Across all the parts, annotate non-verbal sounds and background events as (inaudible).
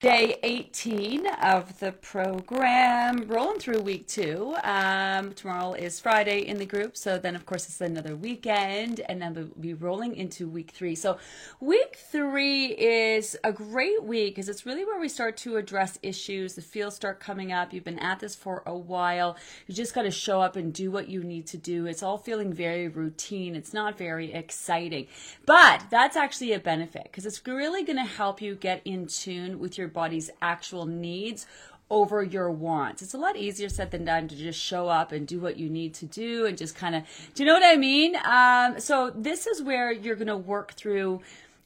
Day 18 of the program, rolling through week two. Um, tomorrow is Friday in the group, so then, of course, it's another weekend, and then we'll be rolling into week three. So, week three is a great week because it's really where we start to address issues. The feels start coming up. You've been at this for a while. You just got to show up and do what you need to do. It's all feeling very routine, it's not very exciting, but that's actually a benefit because it's really going to help you get in tune with your body's actual needs over your wants. It's a lot easier said than done to just show up and do what you need to do and just kind of, do you know what I mean? Um, so this is where you're going to work through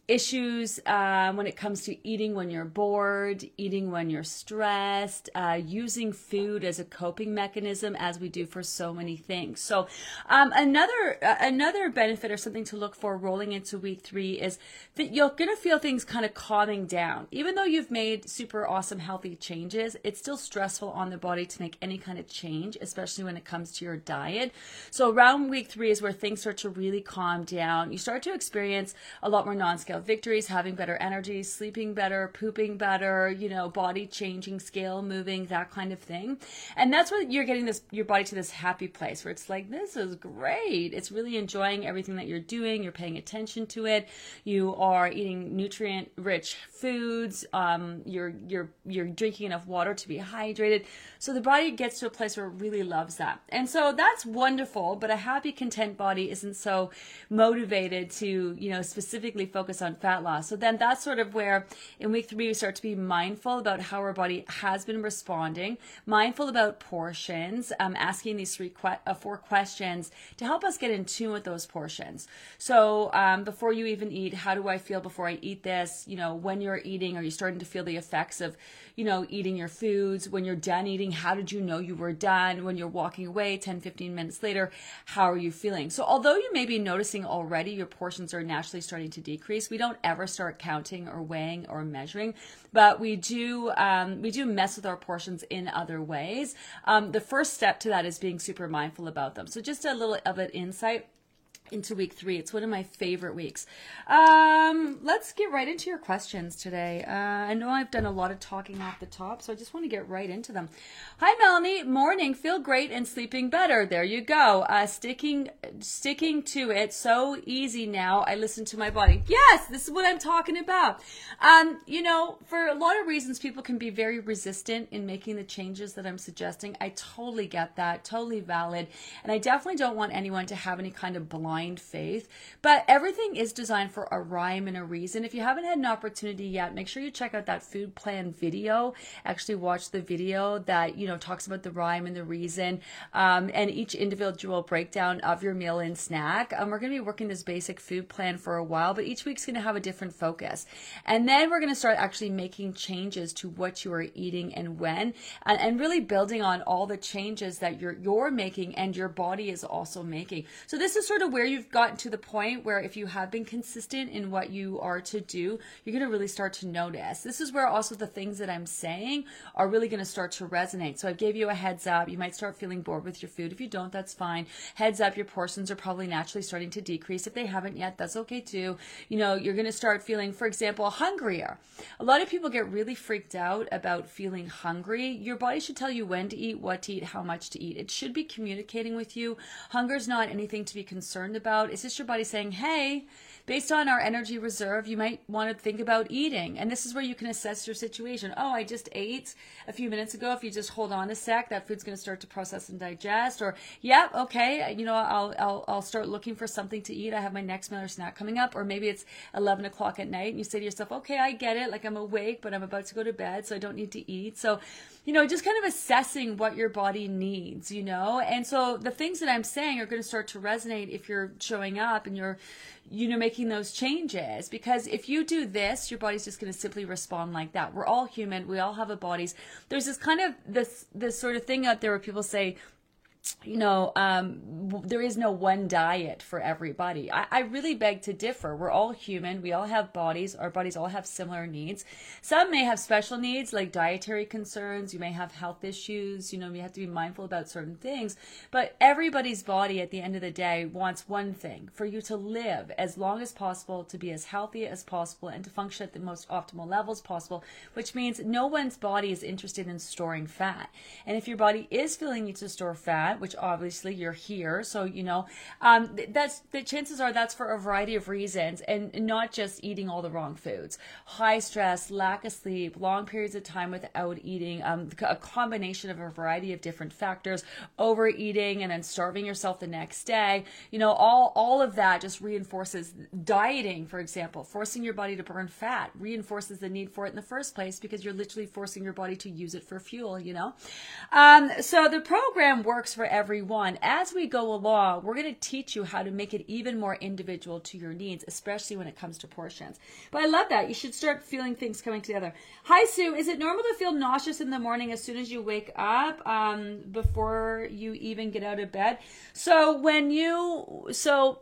issues uh, when it comes to eating when you're bored, eating when you're stressed, uh, using food as a coping mechanism, as we do for so many things. So, um, another uh, another benefit or something to look for rolling into week three is that you're gonna feel things kind of calming down. Even though you've made super awesome healthy changes, it's still stressful on the body to make any kind of change, especially when it comes to your diet. So, around week three is where things start to really calm down. You start to experience a lot more non-scale victories, having better energy, sleeping better, pooping better, you know, body changing, scale moving, that kind of thing. And that's what you're getting this your body to this happy place where it's like this is great. It's really enjoying everything that you're doing. You're paying attention to it. You are eating nutrient rich foods. Um, you're you're you're drinking enough water to be hydrated. So the body gets to a place where it really loves that. And so that's wonderful, but a happy content body isn't so motivated to, you know, specifically focus on fat loss. So then that's sort of where in week three we start to be mindful about how our body has been responding, mindful about portions, um, asking these three que- uh, four questions to help us get in tune with those portions. So um, before you even eat, how do I feel before I eat this? You know, when you're eating, are you starting to feel the effects of, you know, eating your foods? When you're done eating, how did you know you were done? When you're walking away 10, 15 minutes later, how are you feeling? So although you may be noticing already your portions are naturally starting to decrease, we don't ever start counting or weighing or measuring, but we do um, we do mess with our portions in other ways. Um, the first step to that is being super mindful about them. So just a little of an insight into week three. It's one of my favorite weeks. Um, let's get right into your questions today. Uh, I know I've done a lot of talking off the top, so I just want to get right into them. Hi, Melanie. Morning. Feel great and sleeping better. There you go. Uh, sticking, sticking to it. So easy now. I listen to my body. Yes, this is what I'm talking about. Um, you know, for a lot of reasons, people can be very resistant in making the changes that I'm suggesting. I totally get that. Totally valid. And I definitely don't want anyone to have any kind of blind blind faith. But everything is designed for a rhyme and a reason. If you haven't had an opportunity yet, make sure you check out that food plan video. Actually, watch the video that you know talks about the rhyme and the reason, um, and each individual breakdown of your meal and snack. Um, we're going to be working this basic food plan for a while, but each week's going to have a different focus, and then we're going to start actually making changes to what you are eating and when, and, and really building on all the changes that you're you're making and your body is also making. So this is sort of where you've gotten to the point where if you have been consistent in what you are to do, you're going to really start to notice. This is where also the things that I'm saying are really going to start to resonate. So I gave you a heads up. You might start feeling bored with your food. If you don't, that's fine. Heads up, your portions are probably naturally starting to decrease. If they haven't yet, that's okay too. You know, you're going to start feeling, for example, hungrier. A lot of people get really freaked out about feeling hungry. Your body should tell you when to eat, what to eat, how much to eat. It should be communicating with you. Hunger is not anything to be concerned about. It's just your body saying, hey, based on our energy reserve, you might want to think about eating. And this is where you can assess your situation. Oh, I just ate a few minutes ago. If you just hold on a sec, that food's going to start to process and digest. Or, yep, yeah, okay, you know, I'll, I'll, I'll start looking for something to eat. I have my next meal or snack coming up. Or maybe it's 11 o'clock at night and you say to yourself, okay, I get it. Like I'm awake, but I'm about to go to bed, so I don't need to eat. So, you know, just kind of assessing what your body needs, you know? And so the things that I'm saying are going to start to resonate if you're you're showing up and you're you know making those changes. Because if you do this your body's just going to simply respond like that. We're all human. We all have a bodies. There's this kind of this this sort of thing out there where people say you know, um, there is no one diet for everybody. I, I, really beg to differ. We're all human. We all have bodies. Our bodies all have similar needs. Some may have special needs like dietary concerns. You may have health issues. You know, you have to be mindful about certain things. But everybody's body at the end of the day wants one thing for you to live as long as possible, to be as healthy as possible, and to function at the most optimal levels possible, which means no one's body is interested in storing fat. And if your body is feeling you to store fat, that, which obviously you're here. So, you know, um, that's the chances are that's for a variety of reasons and not just eating all the wrong foods. High stress, lack of sleep, long periods of time without eating, um, a combination of a variety of different factors, overeating and then starving yourself the next day. You know, all, all of that just reinforces dieting, for example, forcing your body to burn fat reinforces the need for it in the first place because you're literally forcing your body to use it for fuel, you know? Um, so the program works for for everyone. As we go along, we're going to teach you how to make it even more individual to your needs, especially when it comes to portions. But I love that. You should start feeling things coming together. Hi, Sue. Is it normal to feel nauseous in the morning as soon as you wake up um, before you even get out of bed? So when you, so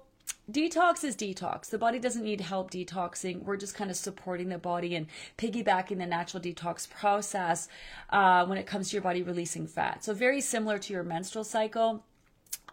detox is detox. The body doesn't need help detoxing. We're just kind of supporting the body and piggybacking the natural detox process uh, when it comes to your body releasing fat. So, very similar to your menstrual cycle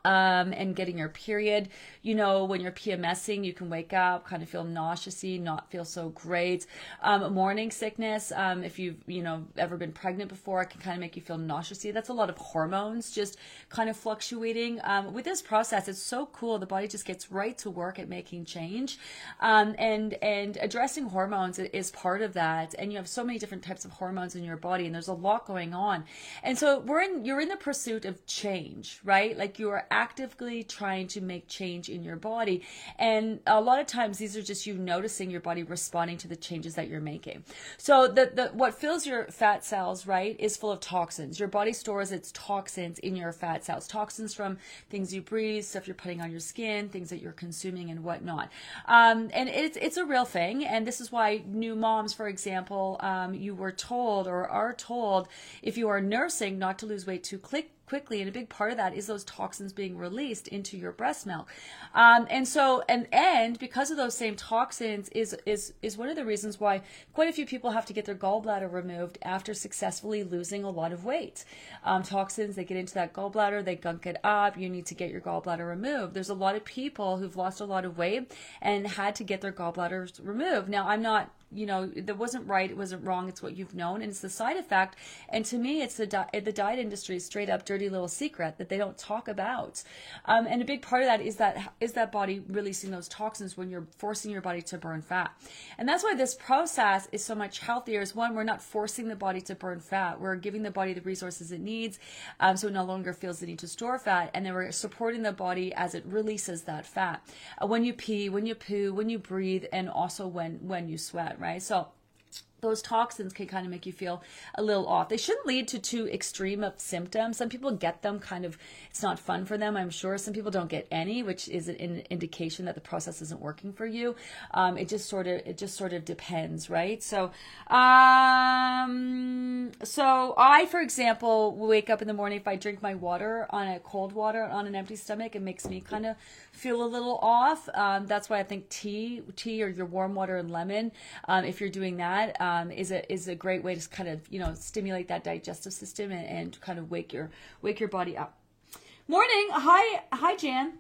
um, and getting your period. You know, when you're PMSing, you can wake up, kind of feel nauseousy, not feel so great. Um, morning sickness, um, if you've, you know, ever been pregnant before, it can kind of make you feel nauseousy. That's a lot of hormones just kind of fluctuating. Um, with this process, it's so cool. The body just gets right to work at making change. Um, and, and addressing hormones is part of that. And you have so many different types of hormones in your body and there's a lot going on. And so we're in, you're in the pursuit of change, right? Like you are actively trying to make change in your body. And a lot of times these are just you noticing your body responding to the changes that you're making. So the, the what fills your fat cells, right, is full of toxins. Your body stores its toxins in your fat cells. Toxins from things you breathe, stuff you're putting on your skin, things that you're consuming and whatnot. Um, and it's it's a real thing. And this is why new moms, for example, um, you were told or are told if you are nursing not to lose weight too quick quickly and a big part of that is those toxins being released into your breast milk. Um, and so and and because of those same toxins is is is one of the reasons why quite a few people have to get their gallbladder removed after successfully losing a lot of weight. Um, toxins they get into that gallbladder they gunk it up you need to get your gallbladder removed. There's a lot of people who've lost a lot of weight and had to get their gallbladders removed. Now i'm not you know that wasn't right it wasn't wrong it's what you've known and it's the side effect. And to me it's the di- the diet industry straight up little secret that they don't talk about. Um, and a big part of that is that is that body releasing those toxins when you're forcing your body to burn fat. And that's why this process is so much healthier is one we're not forcing the body to burn fat. We're giving the body the resources it needs um, so it no longer feels the need to store fat. And then we're supporting the body as it releases that fat. Uh, when you pee when you poo when you breathe and also when when you sweat right? So those toxins can kind of make you feel a little off. They shouldn't lead to too extreme of symptoms. Some people get them kind of, it's not fun for them, I'm sure. Some people don't get any, which is an indication that the process isn't working for you. Um, it just sort of, it just sort of depends, right? So, um, so I, for example, wake up in the morning if I drink my water on a cold water on an empty stomach, it makes me kind of feel a little off. Um, that's why I think tea, tea or your warm water and lemon, um, if you're doing that, um, is a is a great way to kind of you know stimulate that digestive system and, and kind of wake your wake your body up. Morning, hi hi Jan.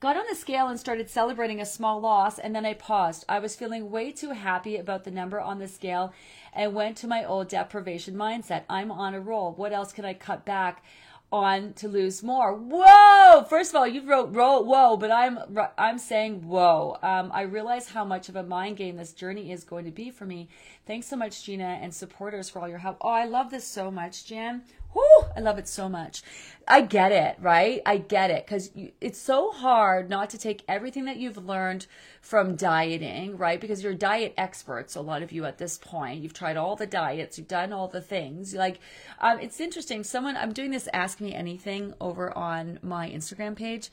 Got on the scale and started celebrating a small loss, and then I paused. I was feeling way too happy about the number on the scale and went to my old deprivation mindset. I'm on a roll. What else can I cut back? On to lose more. Whoa! First of all, you wrote whoa, but I'm I'm saying whoa. Um, I realize how much of a mind game this journey is going to be for me. Thanks so much, Gina, and supporters for all your help. Oh, I love this so much, Jan. Whew, I love it so much. I get it, right? I get it because it's so hard not to take everything that you've learned from dieting, right? Because you're diet experts, a lot of you at this point. You've tried all the diets, you've done all the things. Like, um, it's interesting. Someone, I'm doing this Ask Me Anything over on my Instagram page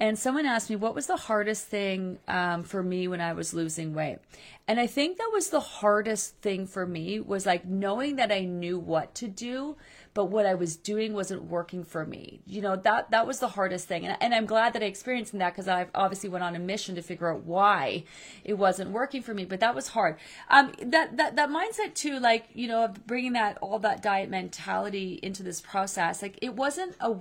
and someone asked me what was the hardest thing um, for me when I was losing weight. And I think that was the hardest thing for me was like knowing that I knew what to do, but what I was doing wasn't working for me. You know, that that was the hardest thing. And, and I'm glad that I experienced that because I've obviously went on a mission to figure out why it wasn't working for me. But that was hard. Um, that that that mindset too, like you know, bringing that all that diet mentality into this process, like it wasn't a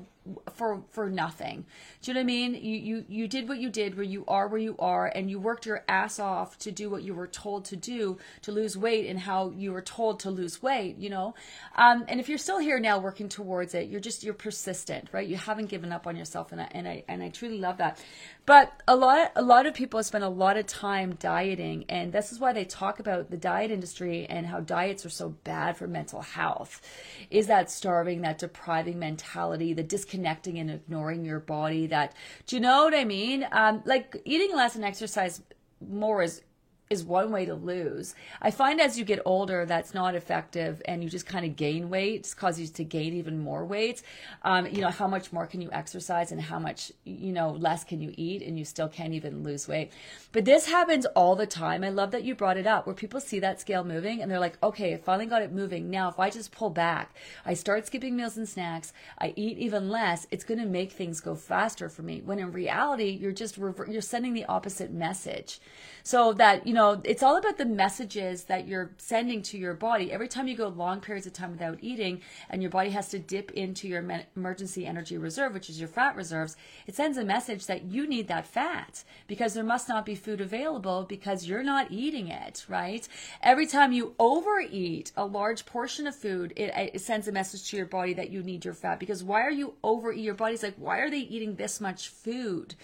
for for nothing. Do you know what I mean? You you you did what you did where you are where you are and you worked your ass off to do what you were told to do to lose weight and how you were told to lose weight, you know? Um, and if you're still here now working towards it, you're just you're persistent, right? You haven't given up on yourself and I, and I and I truly love that. But a lot a lot of people spend a lot of time dieting and this is why they talk about the diet industry and how diets are so bad for mental health. Is that starving, that depriving mentality, the disconnecting and ignoring your body that do you know what I mean? Um, like eating less and exercise more is is one way to lose. I find as you get older, that's not effective, and you just kind of gain weight. It's causes you to gain even more weight. Um, you know, how much more can you exercise, and how much you know less can you eat, and you still can't even lose weight. But this happens all the time. I love that you brought it up, where people see that scale moving, and they're like, okay, I finally got it moving. Now, if I just pull back, I start skipping meals and snacks, I eat even less, it's going to make things go faster for me. When in reality, you're just rever- you're sending the opposite message. So that you know know, it's all about the messages that you're sending to your body. Every time you go long periods of time without eating and your body has to dip into your emergency energy reserve, which is your fat reserves, it sends a message that you need that fat because there must not be food available because you're not eating it, right? Every time you overeat a large portion of food, it, it sends a message to your body that you need your fat because why are you overeat? Your body's like, why are they eating this much food?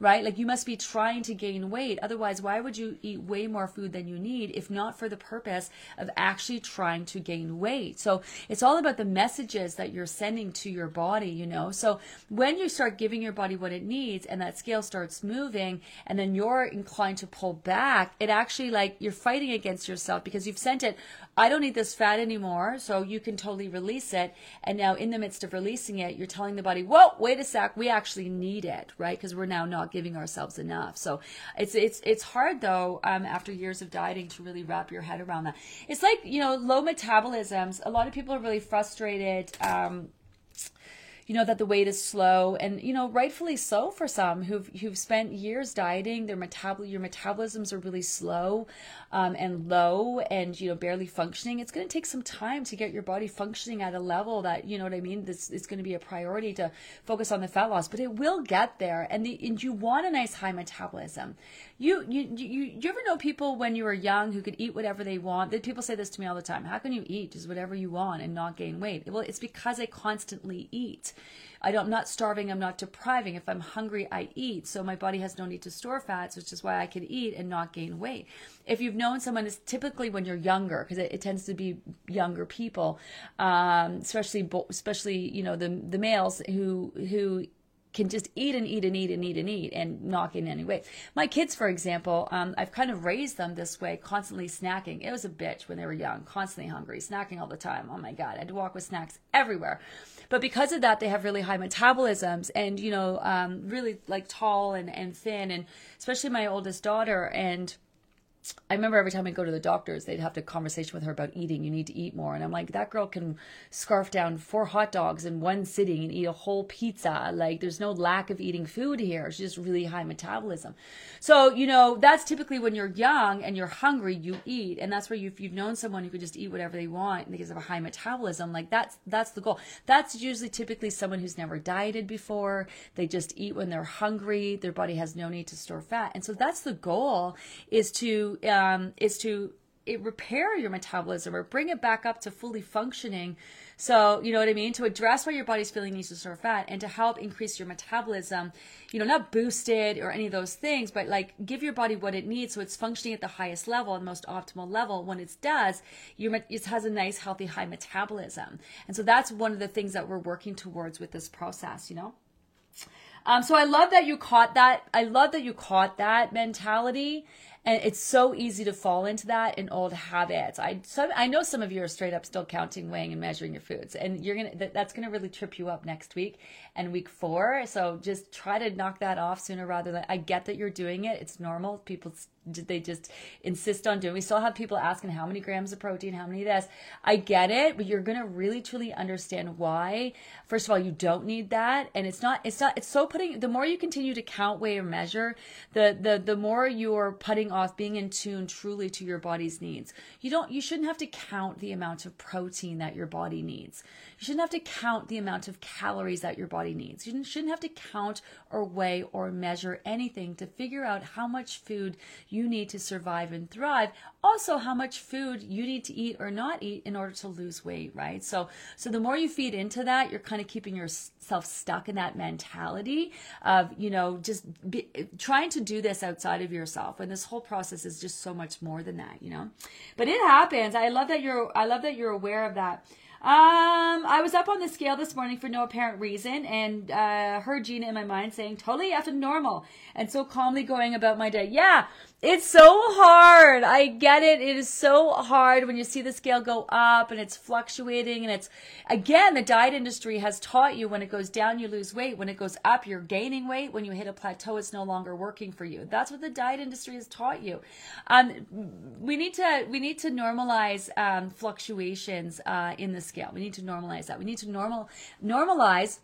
Right? Like you must be trying to gain weight. Otherwise, why would you eat way more food than you need if not for the purpose of actually trying to gain weight? So it's all about the messages that you're sending to your body, you know? So when you start giving your body what it needs and that scale starts moving and then you're inclined to pull back, it actually like you're fighting against yourself because you've sent it, I don't need this fat anymore, so you can totally release it. And now, in the midst of releasing it, you're telling the body, "Whoa, wait a sec, we actually need it, right? Because we're now not giving ourselves enough." So it's it's it's hard though, um, after years of dieting, to really wrap your head around that. It's like you know, low metabolisms. A lot of people are really frustrated. Um, you know that the weight is slow and you know rightfully so for some who've who've spent years dieting. Their metabol your metabolisms are really slow um, and low and you know barely functioning. It's going to take some time to get your body functioning at a level that you know what i mean? This is going to be a priority to focus on the fat loss but it will get there. And the and you want a nice high metabolism. You you you you ever know people when you were young who could eat whatever they want? That people say this to me all the time how can you eat just whatever you want and not gain weight? Well it's because i constantly eat I I'm not starving, I'm not depriving. If I'm hungry, I eat. So my body has no need to store fats, which is why I can eat and not gain weight. If you've known someone, is typically when you're younger, because it, it, tends to be younger people, um, especially especially you know the the males who who can just eat and eat and eat and eat and eat and not gain any weight. My kids, for example, um, I've kind of raised them this way, constantly snacking. It was a bitch when they were young, constantly hungry, snacking all the time. Oh my God, I had to walk with snacks everywhere. But because of that, they have really high metabolisms and, you know, um, really like tall and, and thin. And especially my oldest daughter. And I remember every time I go to the doctors, they'd have to conversation with her about eating. You need to eat more, and I'm like, that girl can scarf down four hot dogs in one sitting and eat a whole pizza. Like, there's no lack of eating food here. She's just really high metabolism. So, you know, that's typically when you're young and you're hungry, you eat, and that's where you, if you've known someone who could just eat whatever they want because of a high metabolism, like that's that's the goal. That's usually typically someone who's never dieted before. They just eat when they're hungry. Their body has no need to store fat, and so that's the goal is to um, is to it repair your metabolism or bring it back up to fully functioning. So, you know what I mean? To address why your body's feeling needs to store fat and to help increase your metabolism, you know, not boost it or any of those things, but like give your body what it needs so it's functioning at the highest level and most optimal level. When it does, your, it has a nice, healthy, high metabolism. And so that's one of the things that we're working towards with this process, you know? Um, so I love that you caught that. I love that you caught that mentality and it's so easy to fall into that in old habits. I some I know some of you are straight up still counting, weighing, and measuring your foods, and you're gonna that, that's gonna really trip you up next week and week four. So just try to knock that off sooner rather than. I get that you're doing it; it's normal. People they just insist on doing. We still have people asking how many grams of protein, how many this. I get it, but you're gonna really truly understand why. First of all, you don't need that, and it's not. It's not. It's so putting. The more you continue to count, weigh, or measure, the the the more you're putting off being in tune truly to your body's needs. You don't. You shouldn't have to count the amount of protein that your body needs. You shouldn't have to count the amount of calories that your body needs. You shouldn't have to count or weigh or measure anything to figure out how much food you need to survive and thrive. Also, how much food you need to eat or not eat in order to lose weight, right? So, so the more you feed into that, you're kind of keeping yourself stuck in that mentality of, you know, just be, trying to do this outside of yourself. And this whole process is just so much more than that, you know. But it happens. I love that you're. I love that you're aware of that. Um, I was up on the scale this morning for no apparent reason and uh, heard Gina in my mind saying, totally effing normal, and so calmly going about my day. Yeah, it's so hard. I get it. It is so hard when you see the scale go up and it's fluctuating. And it's, again, the diet industry has taught you when it goes down, you lose weight. When it goes up, you're gaining weight. When you hit a plateau, it's no longer working for you. That's what the diet industry has taught you. Um, we need to, we need to normalize, um, fluctuations, uh, in the scale. We need to normalize that. We need to normal, normalize.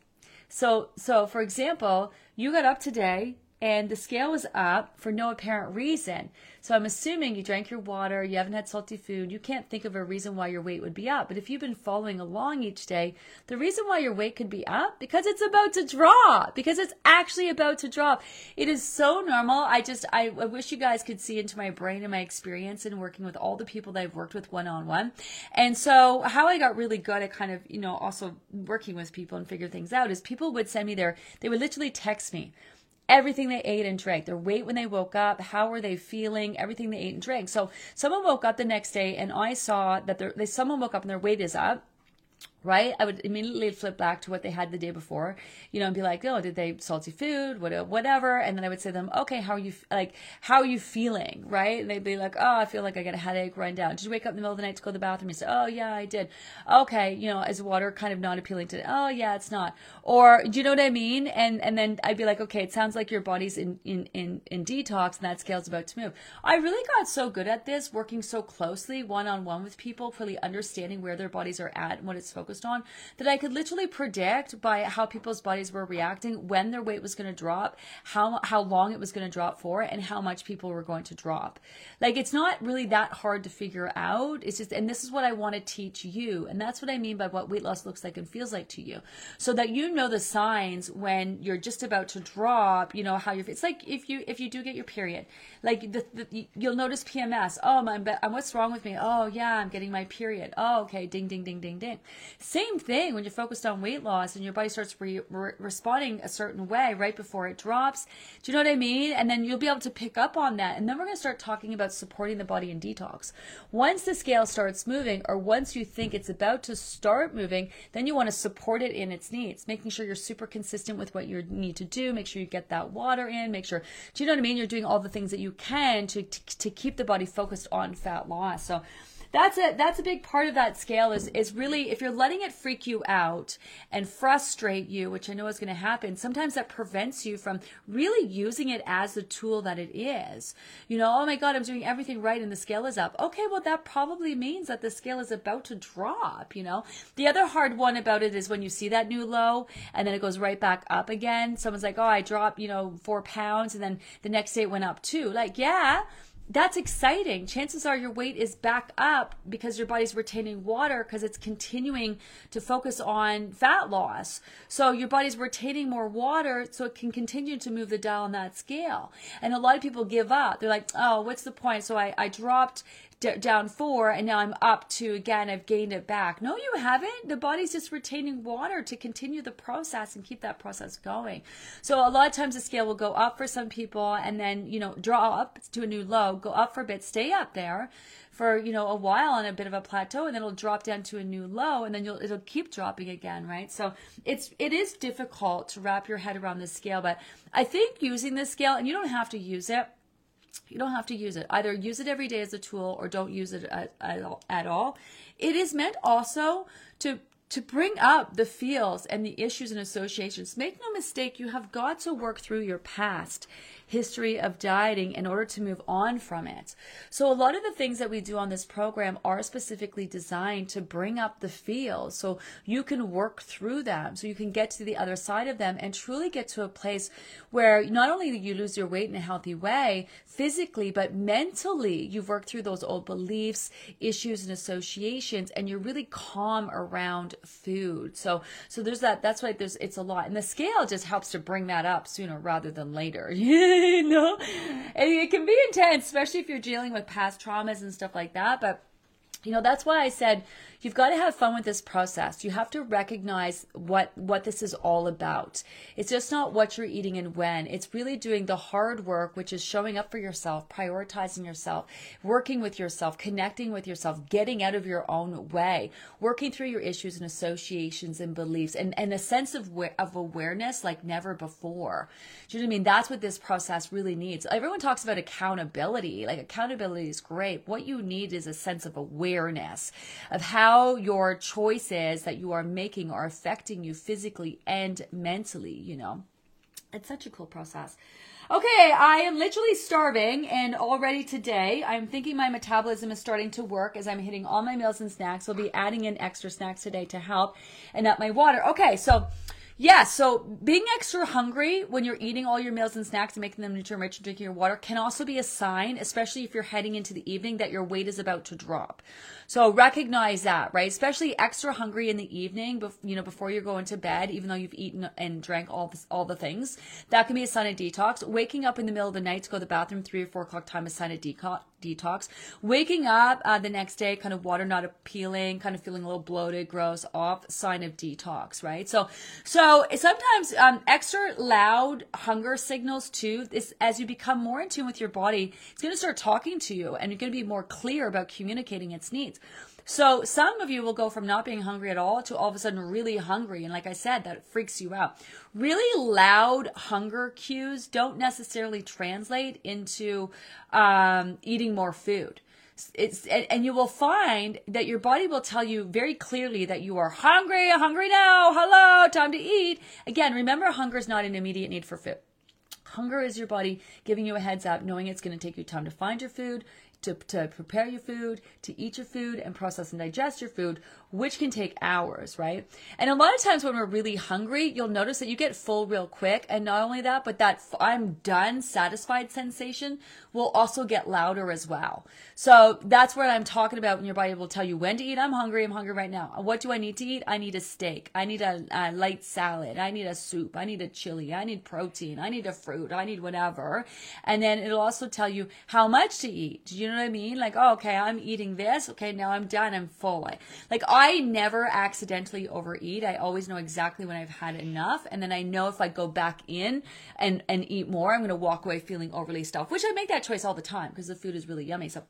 So, so for example, you got up today and the scale was up for no apparent reason. So I'm assuming you drank your water, you haven't had salty food, you can't think of a reason why your weight would be up. But if you've been following along each day, the reason why your weight could be up because it's about to drop, because it's actually about to drop. It is so normal. I just I, I wish you guys could see into my brain and my experience in working with all the people that I've worked with one on one. And so how I got really good at kind of, you know, also working with people and figure things out is people would send me their they would literally text me everything they ate and drank, their weight when they woke up, how were they feeling, everything they ate and drank. So someone woke up the next day and I saw that they, someone woke up and their weight is up right? I would immediately flip back to what they had the day before, you know, and be like, oh, did they salty food, uh, whatever? And then I would say to them, okay, how are you, like, how are you feeling, right? And they'd be like, oh, I feel like I got a headache, run down. Did you wake up in the middle of the night to go to the bathroom? You say, oh, yeah, I did. Okay, you know, is water kind of not appealing to, oh, yeah, it's not. Or, do you know what I mean? And, and then I'd be like, okay, it sounds like your body's in, in, in, in detox and that scale's about to move. I really got so good at this, working so closely one on one with people, really understanding where their bodies are at and what it's focused focused on that I could literally predict by how people's bodies were reacting when their weight was going to drop, how how long it was going to drop for, and how much people were going to drop. Like it's not really that hard to figure out. It's just and this is what I want to teach you. And that's what I mean by what weight loss looks like and feels like to you. So that you know the signs when you're just about to drop, you know how you're it's like if you if you do get your period. Like the, the you'll notice PMS. Oh, my what's wrong with me? Oh, yeah, I'm getting my period. Oh, okay, ding ding ding ding ding. Same thing when you're focused on weight loss and your body starts re- re- responding a certain way right before it drops. Do you know what I mean? And then you'll be able to pick up on that. And then we're going to start talking about supporting the body in detox. Once the scale starts moving, or once you think it's about to start moving, then you want to support it in its needs, making sure you're super consistent with what you need to do. Make sure you get that water in. Make sure, do you know what I mean? You're doing all the things that you can to, to, to keep the body focused on fat loss. So, that's a that's a big part of that scale is is really if you're letting it freak you out and frustrate you which i know is going to happen sometimes that prevents you from really using it as the tool that it is. You know oh my god i'm doing everything right and the scale is up. Okay well that probably means that the scale is about to drop you know? The other hard one about it is when you see that new low and then it goes right back up again. Someone's like oh i dropped you know four pounds and then the next day it went up too." like yeah that's exciting. Chances are your weight is back up because your body's retaining water because it's continuing to focus on fat loss. So your body's retaining more water so it can continue to move the dial on that scale. And a lot of people give up. They're like, oh, what's the point? So I, I dropped d- down four and now I'm up to again, I've gained it back. No, you haven't. The body's just retaining water to continue the process and keep that process going. So a lot of times the scale will go up for some people and then, you know, draw up to a new low, go up for a bit, stay up there for you know a while on a bit of a plateau and then it'll drop down to a new low and then you'll it'll keep dropping again right so it's it is difficult to wrap your head around this scale but i think using this scale and you don't have to use it You don't have to use it. Either use it every day as a tool or don't use it at, at, at all. It is meant also to to bring up the feels and the issues and associations. Make no mistake, you have got to work through your past history of dieting in order to move on from it. So a lot of the things that we do on this program are specifically designed to bring up the feels so you can work through them, so you can get to the other side of them and truly get to a place where not only do you lose your weight in a healthy way physically, but mentally you've worked through those old beliefs, issues and associations and you're really calm around food. So so there's that that's why there's it's a lot. And the scale just helps to bring that up sooner rather than later. (laughs) you know? And it can be intense, especially if you're dealing with past traumas and stuff like that. But you know, that's why I said You've got to have fun with this process. You have to recognize what what this is all about. It's just not what you're eating and when. It's really doing the hard work, which is showing up for yourself, prioritizing yourself, working with yourself, connecting with yourself, getting out of your own way, working through your issues and associations and beliefs and, and a sense of of awareness like never before. Do you know what I mean? That's what this process really needs. Everyone talks about accountability. Like accountability is great. What you need is a sense of awareness of how how your choices that you are making are affecting you physically and mentally, you know. It's such a cool process. Okay, I am literally starving, and already today I'm thinking my metabolism is starting to work as I'm hitting all my meals and snacks. I'll be adding in extra snacks today to help and up my water. Okay, so yeah, so being extra hungry when you're eating all your meals and snacks and making them nutrient rich and drinking your water can also be a sign, especially if you're heading into the evening, that your weight is about to drop. So recognize that, right? Especially extra hungry in the evening, you know, before you're going to bed, even though you've eaten and drank all this, all the things. That can be a sign of detox. Waking up in the middle of the night to go to the bathroom, three or four o'clock time, is a sign of detox detox. Waking up uh, the next day, kind of water not appealing, kind of feeling a little bloated, gross, off, sign of detox, right? So, so sometimes um, extra loud hunger signals too. Is as you become more in tune with your body, it's going to start talking to you, and you're going to be more clear about communicating its needs. So some of you will go from not being hungry at all to all of a sudden really hungry. And like I said, that freaks you out. Really loud hunger cues don't necessarily translate into um, eating more food. It's and, you will find that your body will tell you very clearly that you are hungry, hungry now, hello, time to eat. Again, remember hunger is not an immediate need for food. Hunger is your body giving you a heads up, knowing it's going to take you time to find your food, to, to prepare your food, to eat your food, and process and digest your food, which can take hours, right? And a lot of times when we're really hungry, you'll notice that you get full real quick. And not only that, but that I'm done, satisfied sensation will also get louder as well. So that's what I'm talking about when your body will tell you when to eat. I'm hungry. I'm hungry right now. What do I need to eat? I need a steak. I need a, a light salad. I need a soup. I need a chili. I need protein. I need a fruit. I need whatever. And then it'll also tell you how much to eat. Do you know what I mean? Like, oh, okay, I'm eating this. Okay, now I'm done. I'm full. Like, I never accidentally overeat. I always know exactly when I've had enough. And then I know if I go back in and, and eat more, I'm going to walk away feeling overly stuffed, which I make that choice all the time because the food is really yummy. So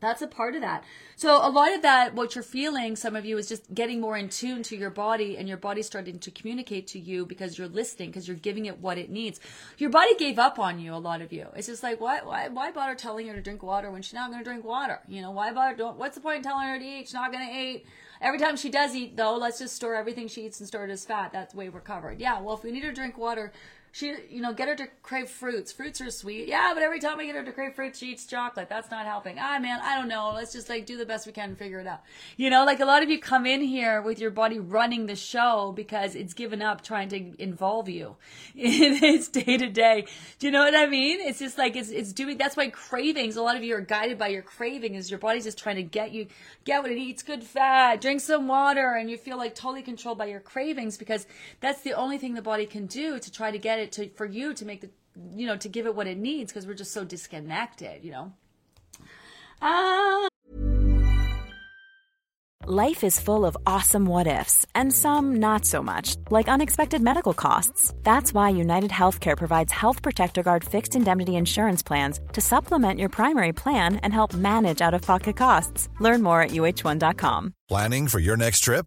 that's a part of that. So a lot of that, what you're feeling, some of you is just getting more in tune to your body and your body starting to communicate to you because you're listening, because you're giving it what it needs. Your body gave up on you, a lot of you. It's just like, why, why, why bother telling her to drink water when she's not going to drink water? You know, why bother, don't, what's the point in telling her to eat? She's not going to eat. Every time she does eat, though, let's just store everything she eats and store it as fat. That's the way we're covered. Yeah, well, if we need her to drink water, she, you know, get her to crave fruits. Fruits are sweet. Yeah, but every time I get her to crave fruits, she eats chocolate. That's not helping. Ah, man, I don't know. Let's just like do the best we can and figure it out. You know, like a lot of you come in here with your body running the show because it's given up trying to involve you (laughs) in its day to day. Do you know what I mean? It's just like it's it's doing. That's why cravings. A lot of you are guided by your craving. Is your body's just trying to get you get what it eats, good fat, drink some water, and you feel like totally controlled by your cravings because that's the only thing the body can do to try to get it to for you to make the you know to give it what it needs because we're just so disconnected you know? Uh... life is full of awesome what ifs and some not so much like unexpected medical costs. That's why united healthcare provides health protector guard fixed indemnity insurance plans to supplement your primary plan and help manage out-of-pocket costs. Learn more at uh1.com planning for your next trip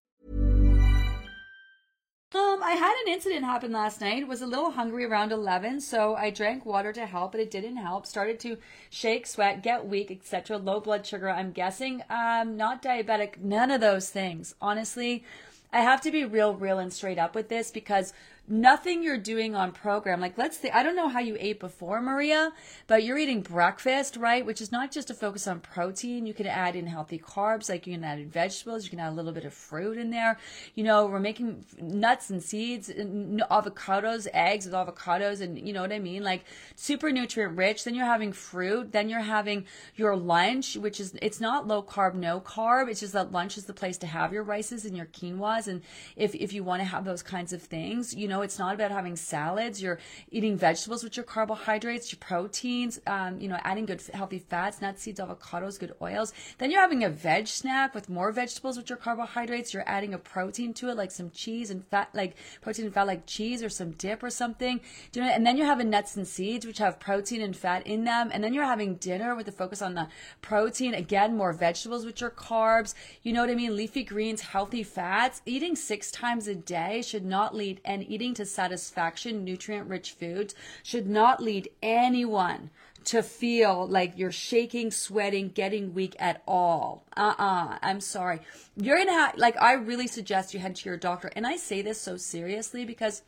Um, I had an incident happen last night. Was a little hungry around 11, so I drank water to help, but it didn't help. Started to shake, sweat, get weak, etc. Low blood sugar. I'm guessing um not diabetic. None of those things. Honestly, I have to be real, real and straight up with this because nothing you're doing on program. Like, let's say, I don't know how you ate before, Maria, but you're eating breakfast, right? Which is not just a focus on protein. You can add in healthy carbs, like you can add in vegetables, you can add a little bit of fruit in there. You know, we're making nuts and seeds, and avocados, eggs with avocados, and you know what I mean? Like, super nutrient rich. Then you're having fruit. Then you're having your lunch, which is, it's not low carb, no carb. It's just that lunch is the place to have your rices and your quinoas. And if, if you want to have those kinds of things, you know, it's not about having salads. You're eating vegetables with your carbohydrates, your proteins, um, you know, adding good healthy fats, nuts, seeds, avocados, good oils. Then you're having a veg snack with more vegetables with your carbohydrates. You're adding a protein to it, like some cheese and fat, like protein and fat, like cheese or some dip or something. Do you know? And then you're having nuts and seeds, which have protein and fat in them. And then you're having dinner with the focus on the protein. Again, more vegetables with your carbs. You know what I mean? Leafy greens, healthy fats. Eating six times a day should not lead, and eating to satisfaction, nutrient rich foods should not lead anyone to feel like you're shaking, sweating, getting weak at all. Uh uh-uh, uh. i am sorry. You're gonna have, like, I really suggest you head to your doctor. And I say this so seriously because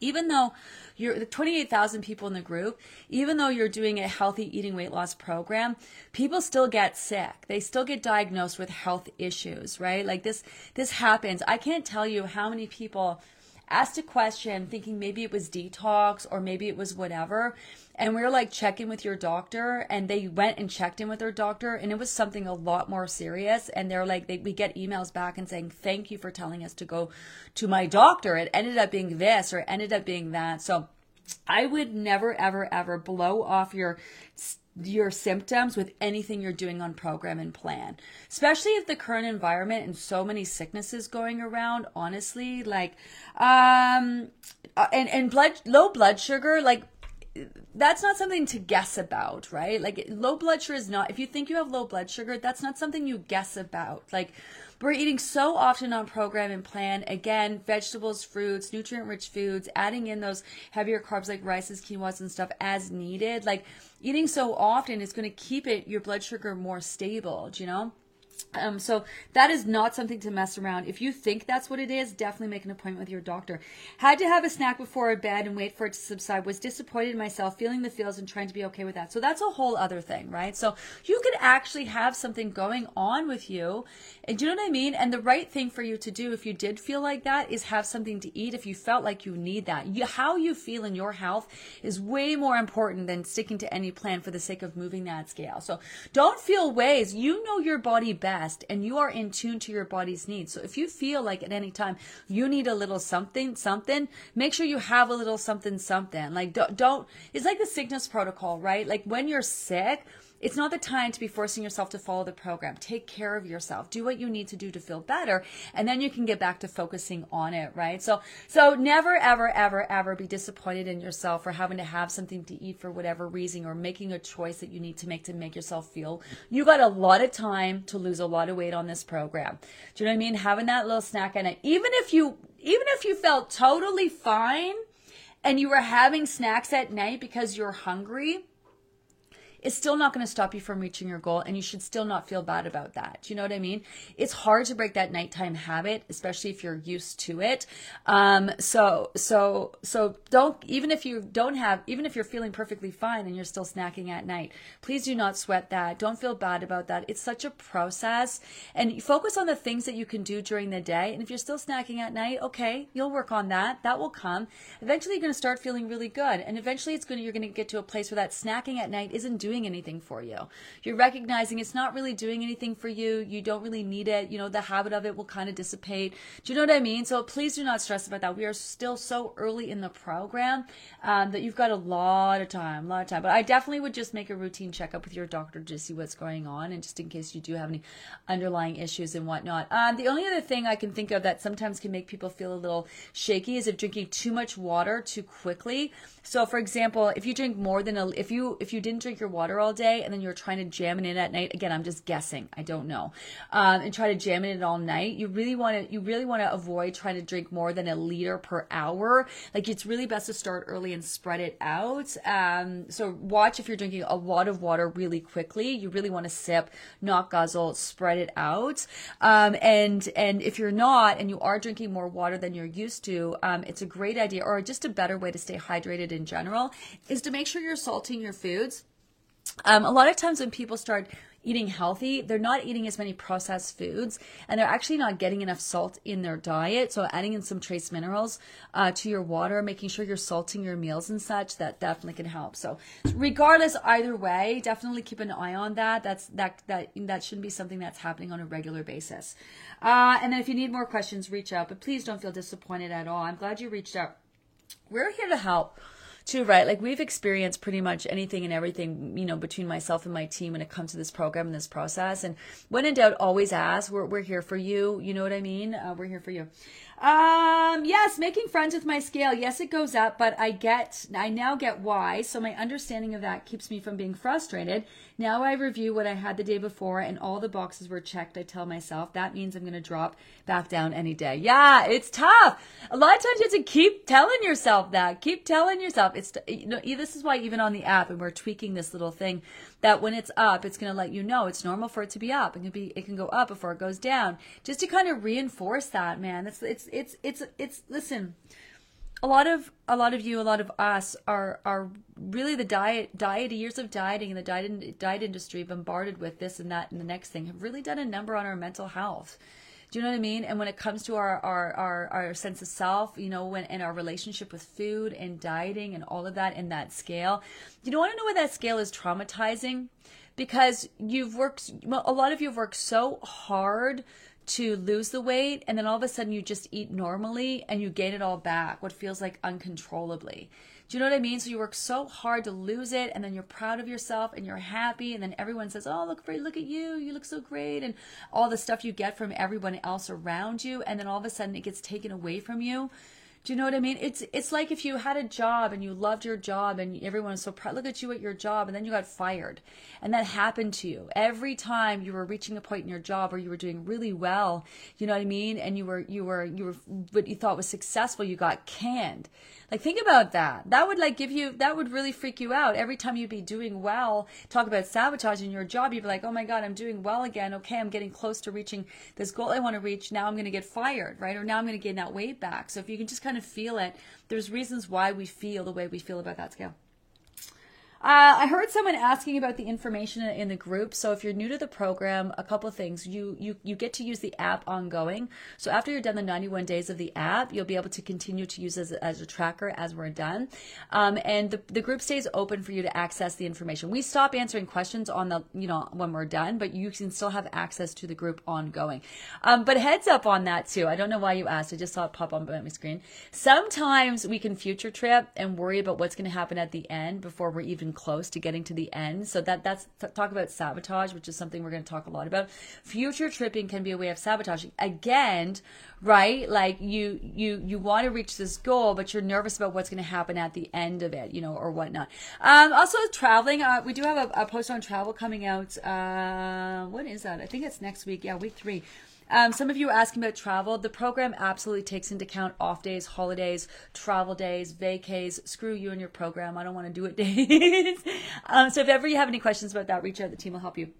even though you're the 28,000 people in the group, even though you're doing a healthy eating weight loss program, people still get sick. They still get diagnosed with health issues, right? Like this, this happens. I can't tell you how many people asked a question thinking maybe it was detox or maybe it was whatever. And we were like checking with your doctor and they went and checked in with their doctor and it was something a lot more serious. And they're like, they, we get emails back and saying, thank you for telling us to go to my doctor. It ended up being this or it ended up being that. So I would never, ever, ever blow off your your symptoms with anything you're doing on program and plan. Especially if the current environment and so many sicknesses going around, honestly, like um uh, and and blood low blood sugar like that's not something to guess about, right? Like low blood sugar is not if you think you have low blood sugar, that's not something you guess about. Like we're eating so often on program and plan. Again, vegetables, fruits, nutrient rich foods, adding in those heavier carbs like rices, quinoas, and stuff as needed. Like eating so often is going to keep it your blood sugar more stable. You know? Um, so that is not something to mess around. If you think that's what it is, definitely make an appointment with your doctor. Had to have a snack before bed and wait for it to subside. Was disappointed in myself, feeling the feels and trying to be okay with that. So that's a whole other thing, right? So you could actually have something going on with you. And do you know what I mean? And the right thing for you to do if you did feel like that is have something to eat if you felt like you need that. You, how you feel in your health is way more important than sticking to any plan for the sake of moving that scale. So don't feel ways. You know your body best best and you are in tune to your body's needs. So if you feel like at any time you need a little something, something, make sure you have a little something, something. Like don't, don't it's like the sickness protocol, right? Like when you're sick, it's not the time to be forcing yourself to follow the program. Take care of yourself. Do what you need to do to feel better, and then you can get back to focusing on it, right? So, so never, ever, ever, ever be disappointed in yourself for having to have something to eat for whatever reason or making a choice that you need to make to make yourself feel. You got a lot of time to lose a lot of weight on this program. Do you know what I mean? Having that little snack night, even if you, even if you felt totally fine and you were having snacks at night because you're hungry, it's still not going to stop you from reaching your goal and you should still not feel bad about that. Do you know what I mean? It's hard to break that nighttime habit, especially if you're used to it. Um, so, so, so don't, even if you don't have, even if you're feeling perfectly fine and you're still snacking at night, please do not sweat that. Don't feel bad about that. It's such a process and focus on the things that you can do during the day. And if you're still snacking at night, okay, you'll work on that. That will come. Eventually you're going to start feeling really good. And eventually it's going to, you're going to get to a place where that snacking at night isn't doing doing anything for you. You're recognizing it's not really doing anything for you. You don't really need it. You know, the habit of it will kind of dissipate. Do you know what I mean? So please do not stress about that. We are still so early in the program um, that you've got a lot of time, a lot of time. But I definitely would just make a routine checkup with your doctor to see what's going on and just in case you do have any underlying issues and whatnot. Um, the only other thing I can think of that sometimes can make people feel a little shaky is if drinking too much water too quickly. So for example, if you drink more than a, if you, if you didn't drink your water all day and then you're trying to jam it in at night, again, I'm just guessing. I don't know. Um, and try to jam it in all night. You really want to, you really want to avoid trying to drink more than a liter per hour. Like it's really best to start early and spread it out. Um, so watch if you're drinking a lot of water really quickly. You really want to sip, not guzzle, spread it out. Um, and, and if you're not, and you are drinking more water than you're used to, um, it's a great idea or just a better way to stay hydrated in general is to make sure you're salting your foods. Um, a lot of times when people start eating healthy, they're not eating as many processed foods and they're actually not getting enough salt in their diet. So adding in some trace minerals uh, to your water, making sure you're salting your meals and such, that definitely can help. So regardless, either way, definitely keep an eye on that. That's that that that shouldn't be something that's happening on a regular basis. Uh, and then if you need more questions, reach out. But please don't feel disappointed at all. I'm glad you reached out. We're here to help too, right? Like we've experienced pretty much anything and everything, you know, between myself and my team when it comes to this program and this process. And when in doubt, always ask. We're, we're here for you. You know what I mean? Uh, we're here for you. Um, yes, making friends with my scale. Yes, it goes up, but I get, I now get why. So my understanding of that keeps me from being frustrated. Now I review what I had the day before and all the boxes were checked. I tell myself that means I'm going to drop back down any day. Yeah, it's tough. A lot of times you have to keep telling yourself that. Keep telling yourself. It's, you know, this is why even on the app and we're tweaking this little thing that when it's up, it's going to let you know it's normal for it to be up. It can be, it can go up before it goes down just to kind of reinforce that, man. It's, it's, it's, it's, it's, listen, a lot of a lot of you, a lot of us are are really the diet diet years of dieting and the diet diet industry bombarded with this and that and the next thing have really done a number on our mental health. Do you know what I mean? And when it comes to our our our, our sense of self, you know, when in our relationship with food and dieting and all of that in that scale, you don't want to know why that scale is traumatizing because you've worked well, a lot of you have worked so hard to lose the weight and then all of a sudden you just eat normally and you gain it all back what feels like uncontrollably do you know what i mean? So you work so hard to lose it and then you're proud of yourself and you're happy and then everyone says oh look great look at you. You look so great and all the stuff you get from everyone else around you and then all of a sudden it gets taken away from you do you know what I mean? It's it's like if you had a job and you loved your job and everyone was so proud. Look at you at your job, and then you got fired, and that happened to you every time you were reaching a point in your job where you were doing really well. You know what I mean? And you were you were you were what you thought was successful. You got canned. Like think about that. That would like give you that would really freak you out. Every time you'd be doing well, talk about sabotaging your job, you'd be like, "Oh my god, I'm doing well again. Okay, I'm getting close to reaching this goal I want to reach. Now I'm going to get fired, right? Or now I'm going to gain that weight back." So if you can just kind of feel it, there's reasons why we feel the way we feel about that scale. Uh, I heard someone asking about the information in the group. So if you're new to the program, a couple things. You you you get to use the app ongoing. So after you're done the 91 days of the app, you'll be able to continue to use as, as a tracker as we're done. Um, and the, the group stays open for you to access the information. We stop answering questions on the you know when we're done, but you can still have access to the group ongoing. Um, but heads up on that too. I don't know why you asked. I just saw it pop up on my screen. Sometimes we can future trip and worry about what's going to happen at the end before we're even close to getting to the end. So that that's talk about sabotage, which is something we're going to talk a lot about. Future tripping can be a way of sabotaging. Again, right? Like you you you want to reach this goal, but you're nervous about what's going to happen at the end of it, you know, or whatnot. Um, also traveling. Uh, we do have a, a, post on travel coming out. Uh, what is that? I think it's next week. Yeah, week three. Um, some of you are asking about travel. The program absolutely takes into account off days, holidays, travel days, vacays. Screw you and your program. I don't want to do it (laughs) days. um, so if ever you have any questions about that, reach out. The team will help you.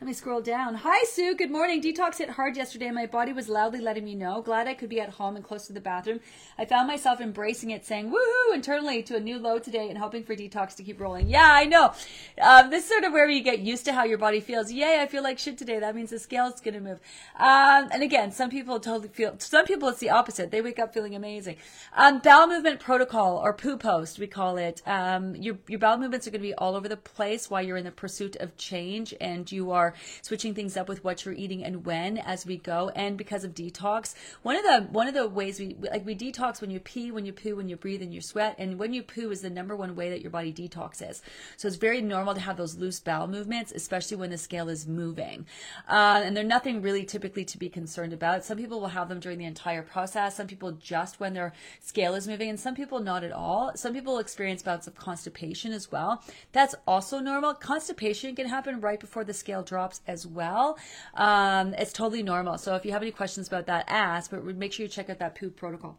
Let me scroll down. Hi, Sue. Good morning. Detox hit hard yesterday. My body was loudly letting me know. Glad I could be at home and close to the bathroom. I found myself embracing it, saying woohoo internally to a new low today and hoping for detox to keep rolling. Yeah, I know. Um, this is sort of where you get used to how your body feels. Yay, I feel like shit today. That means the scale is going to move. Um, and again, some people totally feel, some people it's the opposite. They wake up feeling amazing. Um, bowel movement protocol or poo post, we call it. Um, your, your bowel movements are going to be all over the place while you're in the pursuit of change and you are switching things up with what you're eating and when as we go. And because of detox, one of the one of the ways we like we detox when you pee, when you poo, when you breathe, and you sweat. And when you poo is the number one way that your body detoxes. So it's very normal to have those loose bowel movements, especially when the scale is moving. Uh, and they're nothing really typically to be concerned about. Some people will have them during the entire process. Some people just when their scale is moving, and some people not at all. Some people experience bouts of constipation as well. That's also normal. Constipation can happen right before the scale drops as well. Um, it's totally normal. So if you have any questions about that, ask, but make sure you check out that poop protocol.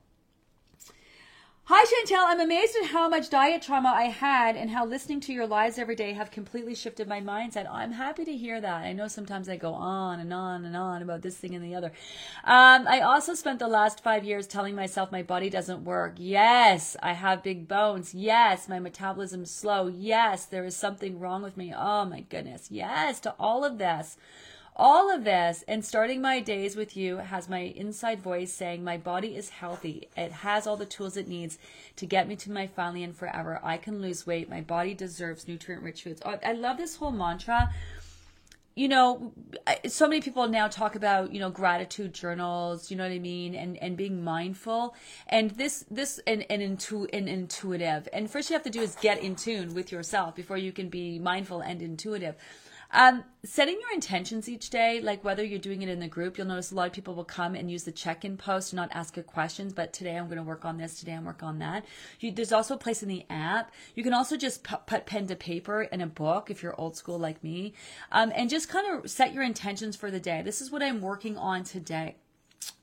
Hi Chantel, I'm amazed at how much diet trauma I had and how listening to your lives every day have completely shifted my mindset. I'm happy to hear that. I know sometimes I go on and on and on about this thing and the other. Um, I also spent the last five years telling myself my body doesn't work. Yes, I have big bones. Yes, my metabolism's slow. Yes, there is something wrong with me. Oh my goodness. Yes, to all of this all of this and starting my days with you has my inside voice saying my body is healthy. It has all the tools it needs to get me to my finally and forever. I can lose weight. My body deserves nutrient rich foods. Oh, i love this whole mantra. You know so many people now talk about you know gratitude journals you know what i mean and and being mindful. And this this and and, intu- and intuitive. And first you have to do is get in tune with yourself before you can be mindful and intuitive um, setting your intentions each day, like whether you're doing it in the group, you'll notice a lot of people will come and use the check-in post and not ask a questions. But today I'm going to work on this. Today I'm work on that. You, there's also a place in the app. You can also just put, put pen to paper in a book if you're old school like me, um, and just kind of set your intentions for the day. This is what I'm working on today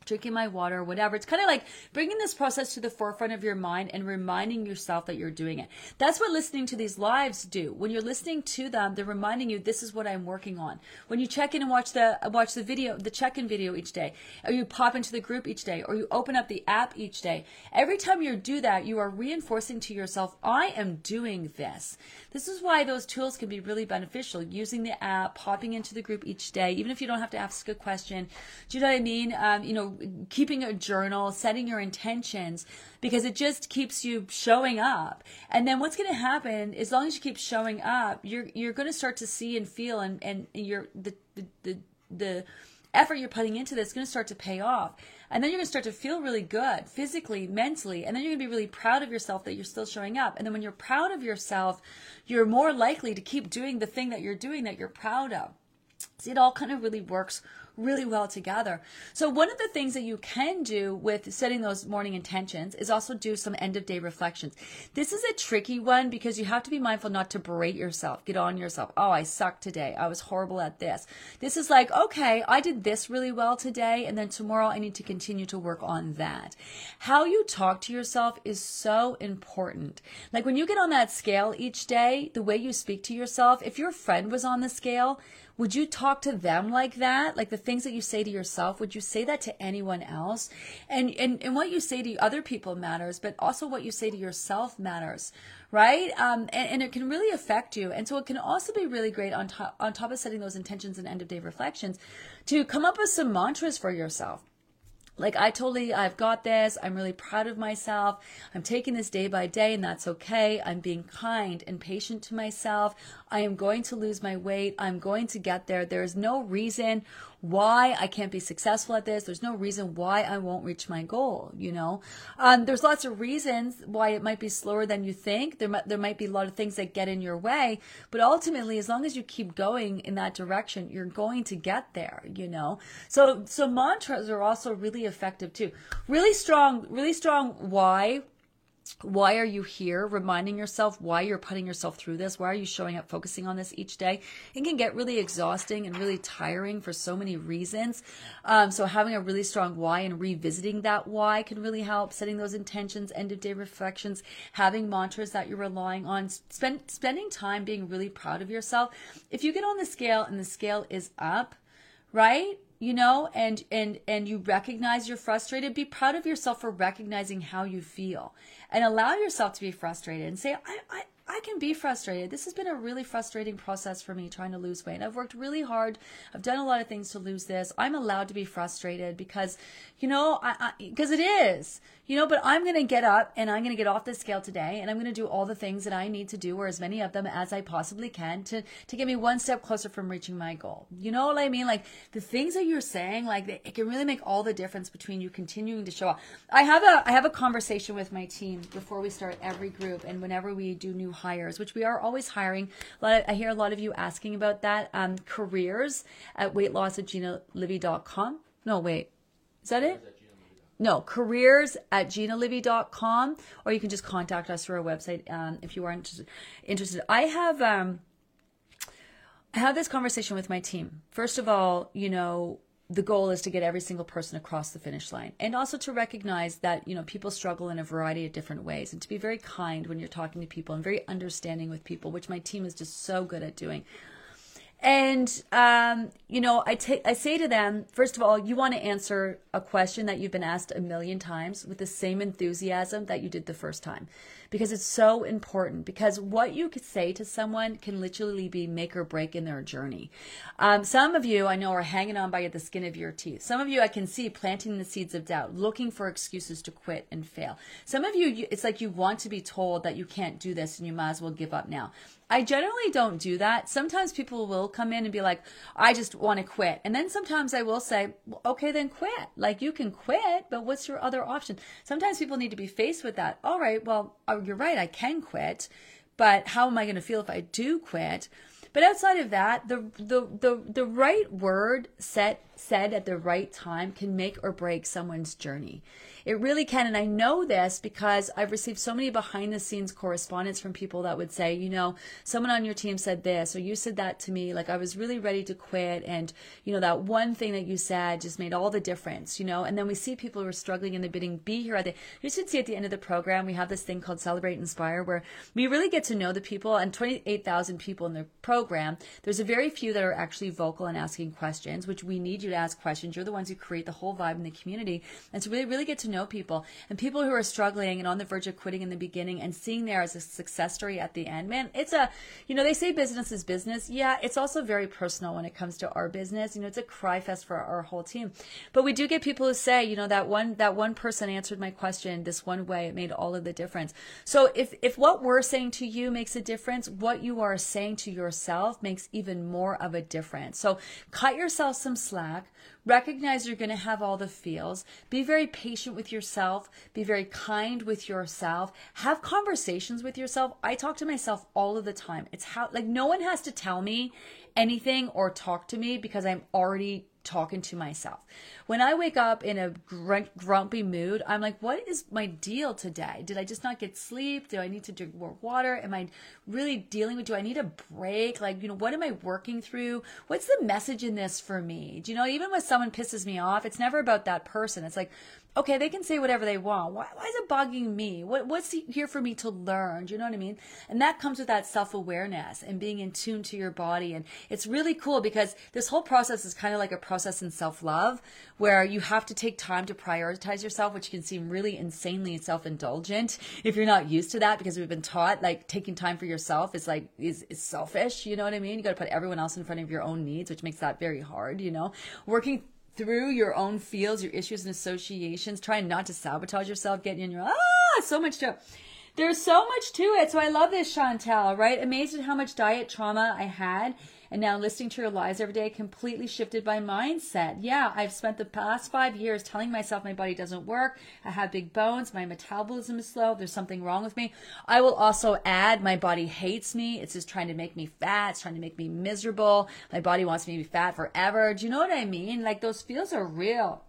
drinking my water, whatever. It's kind of like bringing this process to the forefront of your mind and reminding yourself that you're doing it. That's what listening to these lives do. When you're listening to them, they're reminding you this is what I'm working on. When you check in and watch the watch the video, the check-in video each day, or you pop into the group each day, or you open up the app each day, every time you do that, you are reinforcing to yourself, I am doing this. This is why those tools can be really beneficial. Using the app, popping into the group each day, even if you don't have to ask a question. Do you know what I mean? Um, you know, keeping a journal, setting your intentions, because it just keeps you showing up. And then what's going to happen, as long as you keep showing up, you're you're going to start to see and feel, and and you're the the the, the effort you're putting into this is going to start to pay off. And then you're going to start to feel really good physically, mentally. And then you're going to be really proud of yourself that you're still showing up. And then when you're proud of yourself, you're more likely to keep doing the thing that you're doing that you're proud of. See, it all kind of really works really well together. So one of the things that you can do with setting those morning intentions is also do some end of day reflections. This is a tricky one because you have to be mindful not to berate yourself, get on yourself. Oh, I sucked today. I was horrible at this. This is like, okay, I did this really well today. And then tomorrow I need to continue to work on that. How you talk to yourself is so important. Like when you get on that scale each day, the way you speak to yourself, if your friend was on the scale, would you talk to them like that? Like the things that you say to yourself, would you say that to anyone else? And and, and what you say to other people matters, but also what you say to yourself matters, right? Um, and, and it can really affect you. And so it can also be really great on top on top of setting those intentions and end of day reflections to come up with some mantras for yourself like I totally, I've got this. I'm really proud of myself. I'm taking this day by day and that's okay. I'm being kind and patient to myself. I am going to lose my weight. I'm going to get there. There is no reason why I can't be successful at this. There's no reason why I won't reach my goal. You know, um, there's lots of reasons why it might be slower than you think. There might there might be a lot of things that get in your way, but ultimately, as long as you keep going in that direction, you're going to get there. You know, so so mantras are also really effective too. Really strong, really strong why why are you here? Reminding yourself why you're putting yourself through this. Why are you showing up focusing on this each day? It can get really exhausting and really tiring for so many reasons. Um, so having a really strong why and revisiting that why can really help. Setting those intentions end of day reflections having mantras that you're relying on. Spend, spending time being really proud of yourself. If you get on the scale and the scale is up right you know and and and you recognize you're frustrated be proud of yourself for recognizing how you feel and allow yourself to be frustrated and say i i I can be frustrated. This has been a really frustrating process for me trying to lose weight. I've worked really hard. I've done a lot of things to lose this. I'm allowed to be frustrated because, you know, I, because it is, you know, but I'm going to get up and I'm going to get off the scale today and I'm going to do all the things that I need to do or as many of them as I possibly can to, to get me one step closer from reaching my goal. You know what I mean? Like the things that you're saying, like it can really make all the difference between you continuing to show up. I have a, I have a conversation with my team before we start every group and whenever we do new hires, which we are always hiring. A lot of, I hear a lot of you asking about that. Um, careers at weightloss at ginalivy.com. No, wait. Is that it? No, careers at ginalivy.com, or you can just contact us through our website um, if you are interested. I have um, I have this conversation with my team. First of all, you know, the goal is to get every single person across the finish line and also to recognize that you know people struggle in a variety of different ways and to be very kind when you're talking to people and very understanding with people which my team is just so good at doing and um, you know, I take I say to them, first of all, you want to answer a question that you've been asked a million times with the same enthusiasm that you did the first time, because it's so important. Because what you could say to someone can literally be make or break in their journey. Um, some of you I know are hanging on by the skin of your teeth. Some of you I can see planting the seeds of doubt, looking for excuses to quit and fail. Some of you, it's like you want to be told that you can't do this and you might as well give up now. I generally don't do that. Sometimes people will come in and be like, I just want to quit. And then sometimes I will say, well, okay, then quit. Like you can quit, but what's your other option? Sometimes people need to be faced with that. All right, well, oh, you're right, I can quit, but how am I going to feel if I do quit? But outside of that, the the the, the right word set said at the right time can make or break someone's journey. It really can. And I know this because I've received so many behind the scenes correspondence from people that would say, you know, someone on your team said this, or you said that to me. Like I was really ready to quit. And, you know, that one thing that you said just made all the difference, you know. And then we see people who are struggling in the bidding be here at the, you should see at the end of the program, we have this thing called Celebrate Inspire where we really get to know the people and 28,000 people in the program. There's a very few that are actually vocal and asking questions, which we need you to ask questions. You're the ones who create the whole vibe in the community. And to really, really get to know know people and people who are struggling and on the verge of quitting in the beginning and seeing there as a success story at the end. Man, it's a, you know, they say business is business. Yeah, it's also very personal when it comes to our business. You know, it's a cry fest for our whole team. But we do get people who say, you know, that one, that one person answered my question this one way. It made all of the difference. So if, if what we're saying to you makes a difference, what you are saying to yourself makes even more of a difference. So cut yourself some slack Recognize you're going to have all the feels. Be very patient with yourself. Be very kind with yourself. Have conversations with yourself. I talk to myself all of the time. It's how, like, no one has to tell me anything or talk to me because I'm already talking to myself. When I wake up in a grumpy mood, I'm like, what is my deal today? Did I just not get sleep? Do I need to drink more water? Am I really dealing with, do I need a break? Like, you know, what am I working through? What's the message in this for me? Do you know, even when someone pisses me off, it's never about that person. It's like, okay, they can say whatever they want. Why, why is it bugging me? What, what's here for me to learn? Do you know what I mean? And that comes with that self awareness and being in tune to your body. And it's really cool because this whole process is kind of like a process in self love where you have to take time to prioritize yourself, which can seem really insanely self indulgent if you're not used to that because we've been taught like taking time for yourself is like, is, is selfish. You know what I mean? You got to put everyone else in front of your own needs, which makes that very hard, you know? Working through your own fields, your issues and associations, trying not to sabotage yourself, getting in your ah, so much to there's so much to it. So I love this, Chantel, right? Amazed at how much diet trauma I had and now listening to your lies every day completely shifted my mindset. Yeah, I've spent the past five years telling myself my body doesn't work. I have big bones. My metabolism is slow. There's something wrong with me. I will also add my body hates me. It's just trying to make me fat. It's trying to make me miserable. My body wants me to be fat forever. Do you know what I mean? Like those feels are real.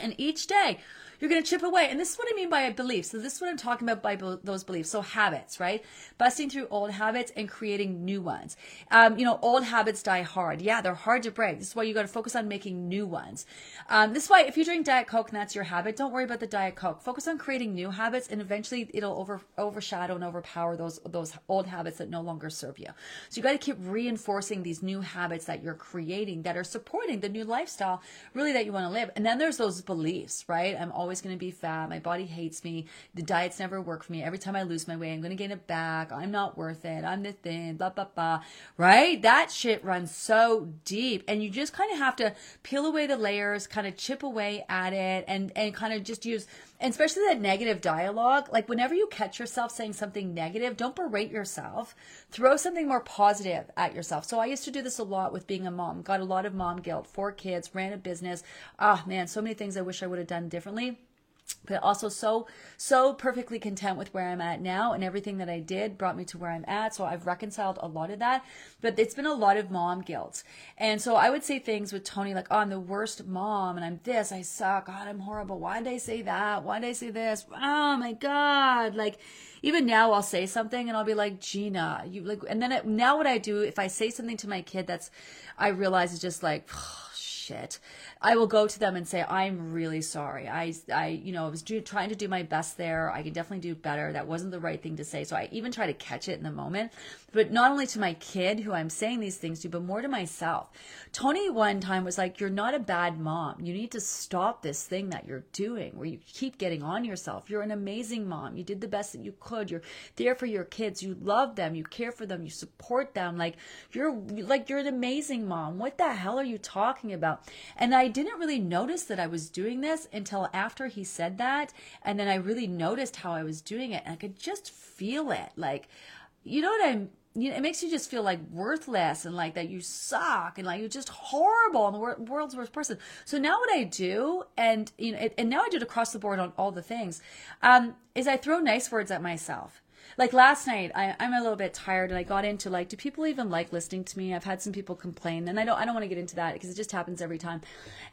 And each day, you're going to chip away. And this is what I mean by a belief. So, this is what I'm talking about by be- those beliefs. So, habits, right? Busting through old habits and creating new ones. Um, you know, old habits die hard. Yeah, they're hard to break. This is why you got to focus on making new ones. Um, this is why if you drink Diet Coke and that's your habit, don't worry about the Diet Coke. Focus on creating new habits, and eventually it'll over overshadow and overpower those those old habits that no longer serve you. So, you got to keep reinforcing these new habits that you're creating that are supporting the new lifestyle, really that you want to live. And then there's those beliefs, right? I'm always going to be fat. My body hates me. The diets never work for me. Every time I lose my weight, I'm going to gain it back. I'm not worth it. I'm the thin, blah, blah, blah. Right? That shit runs so deep. And you just kind of have to peel away the layers, kind of chip away at it and, and kind of just use, and especially that negative dialogue. Like whenever you catch yourself saying something negative, don't berate yourself. Throw something more positive at yourself. So I used to do this a lot with being a mom. Got a lot of mom guilt. Four kids, ran a business. Ah, oh, man, so many things I wish I would have done differently but also so so perfectly content with where I'm at now and everything that I did brought me to where I'm at so I've reconciled a lot of that but it's been a lot of mom guilt. And so I would say things with Tony like oh I'm the worst mom and I'm this I suck god I'm horrible why did I say that why did I say this? Oh my god like even now I'll say something and I'll be like Gina you like and then it, now what I do if I say something to my kid that's I realize is just like (sighs) shit I will go to them and say, I'm really sorry. I, I, you know, I was do, trying to do my best there. I can definitely do better. That wasn't the right thing to say. So I even try to catch it in the moment, but not only to my kid who I'm saying these things to, but more to myself. Tony one time was like, you're not a bad mom. You need to stop this thing that you're doing where you keep getting on yourself. You're an amazing mom. You did the best that you could. You're there for your kids. You love them. You care for them. You support them. Like you're, like you're an amazing mom. What the hell are you talking about? And I didn't really notice that I was doing this until after he said that. And then I really noticed how I was doing it. And I could just feel it. Like, you know what I'm you know, it makes you just feel like worthless and like that you suck and like you're just horrible and the wor- world's worst person. So now what I do, and you know, it, and now I do it across the board on all the things, um, is I throw nice words at myself like last night I, i'm a little bit tired and i got into like do people even like listening to me? I've had some people complain and i don't i don't want to get into that because it just happens every time.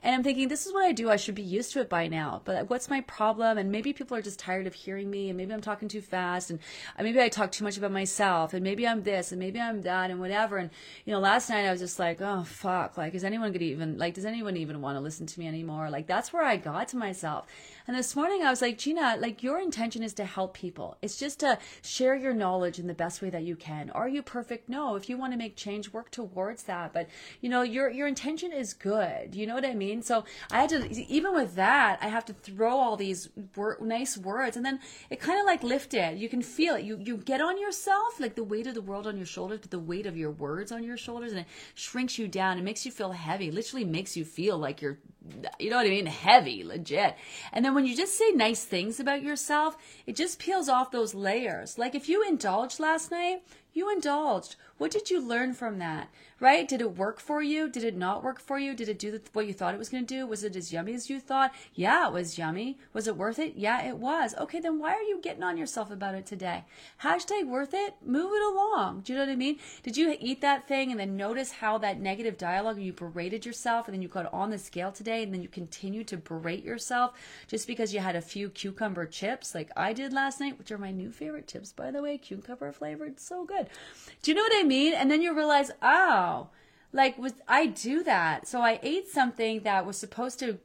And i'm thinking this is what i do i should be used to it by now but what's my problem? And maybe people are just tired of hearing me and maybe i'm talking too fast and uh, maybe i talk too much about myself and maybe i'm this and maybe i'm that and whatever. And you know last night i was just like oh fuck like is anyone gonna even like does anyone even want to listen to me anymore? Like that's where i got to myself and this morning I was like, Gina, like your intention is to help people. It's just to share your knowledge in the best way that you can. Are you perfect? No. If you want to make change, work towards that. But you know, your your intention is good. You know what I mean? So I had to even with that, I have to throw all these wor- nice words, and then it kind of like lifted. You can feel it. You you get on yourself like the weight of the world on your shoulders, but the weight of your words on your shoulders, and it shrinks you down. It makes you feel heavy. Literally makes you feel like you're you know what I mean? Heavy, legit. And then when you just say nice things about yourself, it just peels off those layers. Like if you indulged last night, you indulged. What did you learn from that? Right? Did it work for you? Did it not work for you? Did it do what you thought it was going to do? Was it as yummy as you thought? Yeah, it was yummy. Was it worth it? Yeah, it was. Okay, then why are you getting on yourself about it today? Hashtag worth it. Move it along. Do you know what I mean? Did you eat that thing and then notice how that negative dialogue you berated yourself and then you got on the scale today and then you continue to berate yourself just because you had a few cucumber chips like I did last night, which are my new favorite chips, by the way, cucumber flavored. So good. Do you know what I mean? And then you realize, oh, like was I do that. So I ate something that was supposed to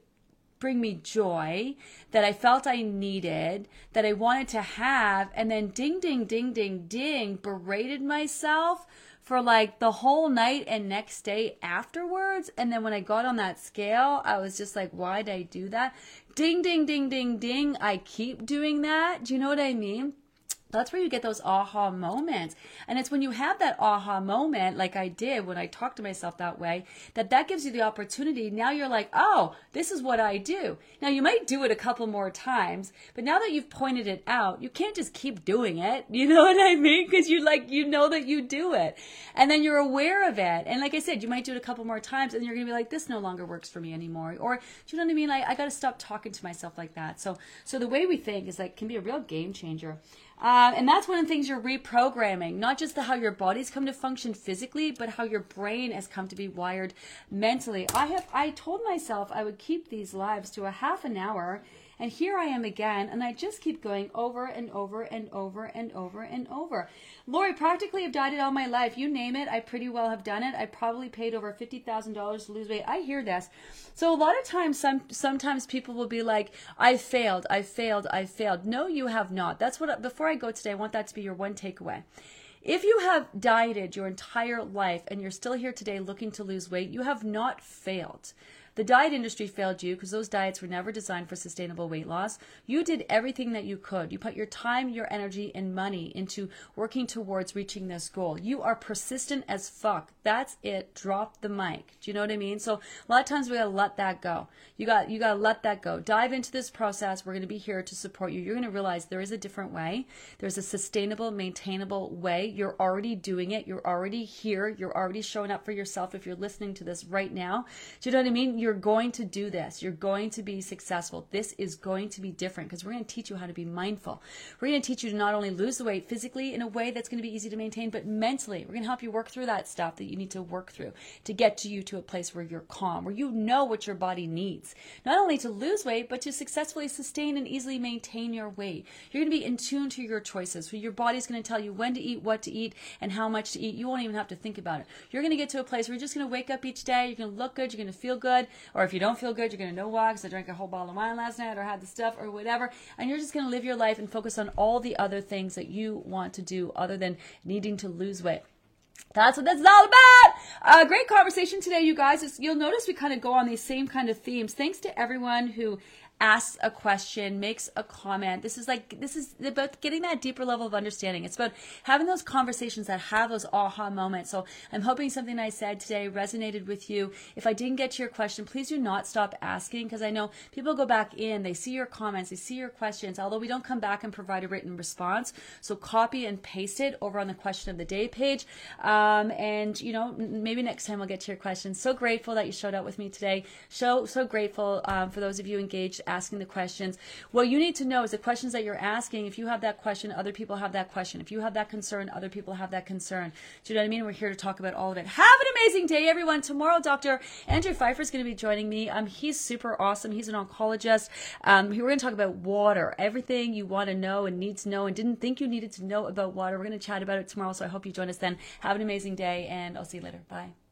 bring me joy that I felt I needed, that I wanted to have, and then ding, ding, ding, ding, ding, berated myself for like the whole night and next day afterwards. And then when I got on that scale, I was just like, why did I do that? Ding, ding, ding, ding, ding. I keep doing that. Do you know what I mean? That's where you get those aha moments. And it's when you have that aha moment like i did when i talked to myself that way that that gives you the opportunity. Now you're like oh this is what i do. Now you might do it a couple more times but now that you've pointed it out you can't just keep doing it. (laughs) You know what i mean? Because you like you know that you do it. And then you're aware of it. And like i said you might do it a couple more times and you're gonna be like this no longer works for me anymore. Or do you know what i mean? Like i gotta stop talking to myself like that. So so the way we think is like can be a real game changer Uh, and that's one of the things you're reprogramming, not just the, how your body's come to function physically, but how your brain has come to be wired mentally. I have I told myself I would keep these lives to a half an hour and here I am again, and I just keep going over and over and over and over and over. Lori, practically have dieted all my life. You name it, I pretty well have done it. I probably paid over fifty thousand dollars to lose weight. I hear this. So a lot of times, some sometimes people will be like, "I failed, I failed, I failed." No, you have not. That's what. Before I go today, I want that to be your one takeaway. If you have dieted your entire life and you're still here today looking to lose weight, you have not failed. The diet industry failed you because those diets were never designed for sustainable weight loss. You did everything that you could. You put your time, your energy, and money into working towards reaching this goal. You are persistent as fuck. That's it. Drop the mic. Do you know what I mean? So a lot of times we gotta let that go. You got you gotta let that go. Dive into this process. We're gonna be here to support you. You're gonna realize there is a different way. There's a sustainable, maintainable way. You're already doing it. You're already here. You're already showing up for yourself if you're listening to this right now. Do you know what I mean? You're you're going to do this. You're going to be successful. This is going to be different because we're going to teach you how to be mindful. We're going to teach you to not only lose the weight physically in a way that's going to be easy to maintain, but mentally. We're going to help you work through that stuff that you need to work through to get to you to a place where you're calm, where you know what your body needs. Not only to lose weight, but to successfully sustain and easily maintain your weight. You're going to be in tune to your choices. So your body's going to tell you when to eat, what to eat, and how much to eat. You won't even have to think about it. You're going to get to a place where you're just going to wake up each day. You're going to look good. You're going to feel good. Or if you don't feel good, you're going to know why because I drank a whole bottle of wine last night or had the stuff or whatever. And you're just going to live your life and focus on all the other things that you want to do other than needing to lose weight. That's what this is all about. A uh, great conversation today, you guys. It's, you'll notice we kind of go on these same kind of themes. Thanks to everyone who asks a question, makes a comment. This is like, this is about getting that deeper level of understanding. It's about having those conversations that have those aha moments. So I'm hoping something I said today resonated with you. If I didn't get to your question, please do not stop asking because I know people go back in, they see your comments, they see your questions, although we don't come back and provide a written response. So copy and paste it over on the question of the day page. Um, and, you know, maybe next time we'll get to your questions. So grateful that you showed up with me today. So, so grateful um, for those of you engaged asking the questions. What you need to know is the questions that you're asking, if you have that question, other people have that question. If you have that concern, other people have that concern. Do you know what I mean? We're here to talk about all of it. Have an amazing day, everyone. Tomorrow, Dr. Andrew Pfeiffer is going to be joining me. Um, he's super awesome. He's an oncologist. Um, we're going to talk about water, everything you want to know and need to know and didn't think you needed to know about water. We're going to chat about it tomorrow, so I hope you join us then. Have an amazing day, and I'll see you later. Bye.